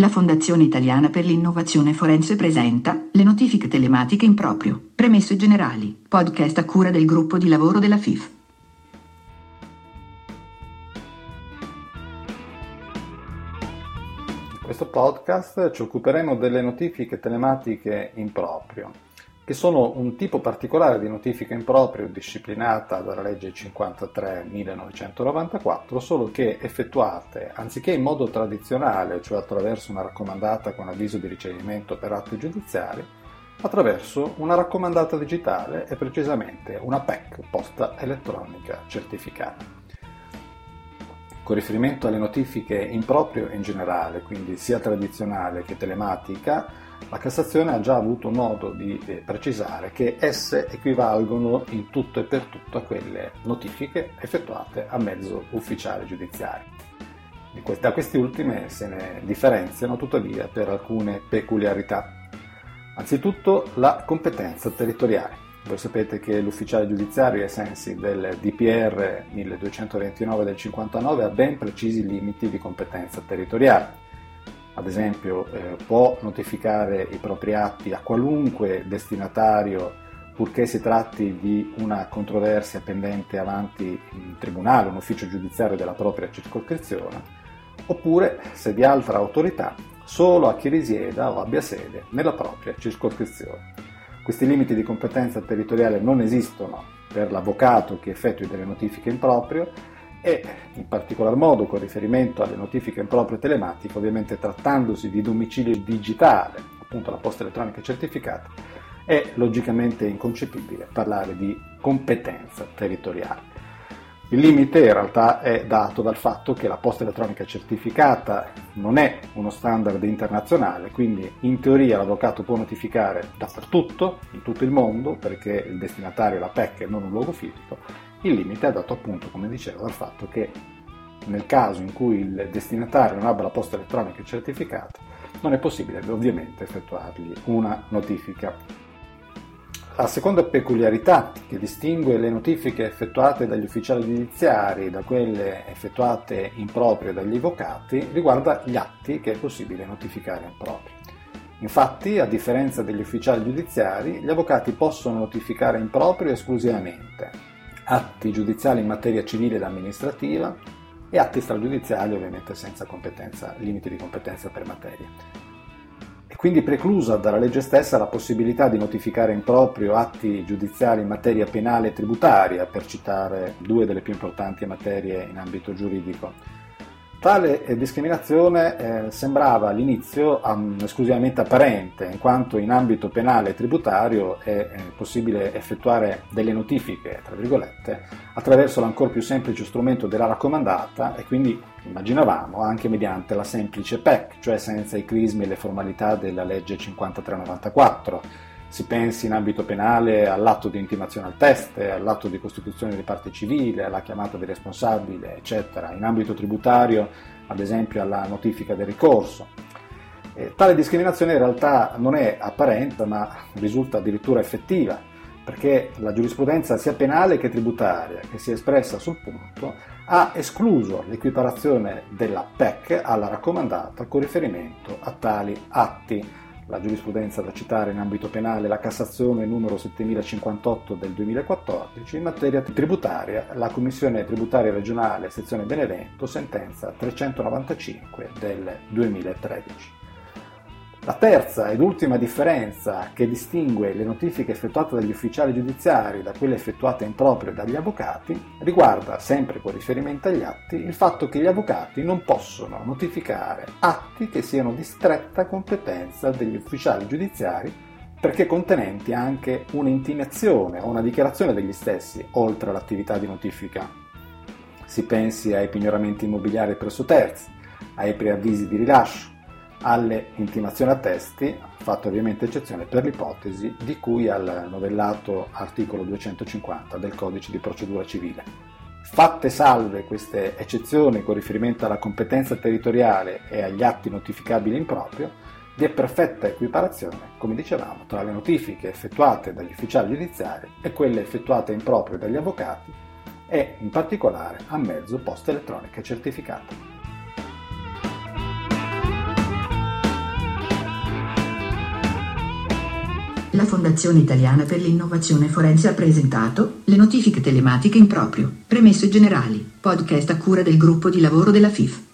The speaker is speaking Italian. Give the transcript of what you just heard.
La Fondazione Italiana per l'Innovazione Forense presenta le notifiche telematiche in proprio. Premesse generali. Podcast a cura del gruppo di lavoro della FIF. In questo podcast ci occuperemo delle notifiche telematiche in proprio che sono un tipo particolare di notifica in proprio disciplinata dalla legge 53-1994, solo che effettuate anziché in modo tradizionale, cioè attraverso una raccomandata con avviso di ricevimento per atti giudiziari, attraverso una raccomandata digitale e precisamente una PEC, posta elettronica certificata. Con riferimento alle notifiche in proprio in generale, quindi sia tradizionale che telematica, la Cassazione ha già avuto modo di eh, precisare che esse equivalgono in tutto e per tutto a quelle notifiche effettuate a mezzo ufficiale giudiziario. Da queste ultime se ne differenziano tuttavia per alcune peculiarità. Anzitutto la competenza territoriale. Voi sapete che l'ufficiale giudiziario ai sensi del DPR 1229 del 59 ha ben precisi limiti di competenza territoriale ad esempio eh, può notificare i propri atti a qualunque destinatario purché si tratti di una controversia pendente avanti in tribunale, un ufficio giudiziario della propria circoscrizione, oppure, se di altra autorità, solo a chi risieda o abbia sede nella propria circoscrizione. Questi limiti di competenza territoriale non esistono per l'avvocato che effettui delle notifiche in proprio e in particolar modo con riferimento alle notifiche in proprio telematiche, ovviamente trattandosi di domicilio digitale, appunto la posta elettronica certificata, è logicamente inconcepibile parlare di competenza territoriale. Il limite in realtà è dato dal fatto che la posta elettronica certificata non è uno standard internazionale, quindi in teoria l'avvocato può notificare dappertutto, in tutto il mondo, perché il destinatario è la PEC e non un luogo fisico, il limite è dato appunto, come dicevo, dal fatto che nel caso in cui il destinatario non abbia la posta elettronica certificata, non è possibile ovviamente effettuargli una notifica. La seconda peculiarità che distingue le notifiche effettuate dagli ufficiali giudiziari da quelle effettuate in proprio dagli avvocati riguarda gli atti che è possibile notificare in proprio. Infatti, a differenza degli ufficiali giudiziari, gli avvocati possono notificare in proprio esclusivamente atti giudiziali in materia civile ed amministrativa e atti stragiudiziali ovviamente senza limiti di competenza per materia. Quindi preclusa dalla legge stessa la possibilità di notificare in proprio atti giudiziali in materia penale e tributaria, per citare due delle più importanti materie in ambito giuridico Tale eh, discriminazione eh, sembrava all'inizio um, esclusivamente apparente, in quanto in ambito penale e tributario è, è possibile effettuare delle notifiche, tra virgolette, attraverso l'ancor più semplice strumento della raccomandata e quindi immaginavamo anche mediante la semplice PEC, cioè senza i crismi e le formalità della legge 5394 si pensi in ambito penale all'atto di intimazione al test, all'atto di costituzione di parte civile, alla chiamata del responsabile, eccetera. In ambito tributario, ad esempio, alla notifica del ricorso. E tale discriminazione in realtà non è apparente, ma risulta addirittura effettiva, perché la giurisprudenza sia penale che tributaria, che si è espressa sul punto, ha escluso l'equiparazione della PEC alla raccomandata con riferimento a tali atti la giurisprudenza da citare in ambito penale, la Cassazione numero 7058 del 2014, in materia tributaria, la Commissione tributaria regionale sezione Benevento, sentenza 395 del 2013. La terza ed ultima differenza che distingue le notifiche effettuate dagli ufficiali giudiziari da quelle effettuate in proprio dagli avvocati riguarda, sempre con riferimento agli atti, il fatto che gli avvocati non possono notificare atti che siano di stretta competenza degli ufficiali giudiziari perché contenenti anche un'intimazione o una dichiarazione degli stessi, oltre all'attività di notifica. Si pensi ai pignoramenti immobiliari presso terzi, ai preavvisi di rilascio, alle intimazioni a testi, fatto ovviamente eccezione per l'ipotesi di cui al novellato articolo 250 del codice di procedura civile. Fatte salve queste eccezioni con riferimento alla competenza territoriale e agli atti notificabili in proprio, vi è perfetta equiparazione, come dicevamo, tra le notifiche effettuate dagli ufficiali giudiziari e quelle effettuate in proprio dagli avvocati e in particolare a mezzo posta elettronica certificata. La Fondazione Italiana per l'Innovazione Forense ha presentato le notifiche telematiche in proprio, premesse generali, podcast a cura del gruppo di lavoro della FIF.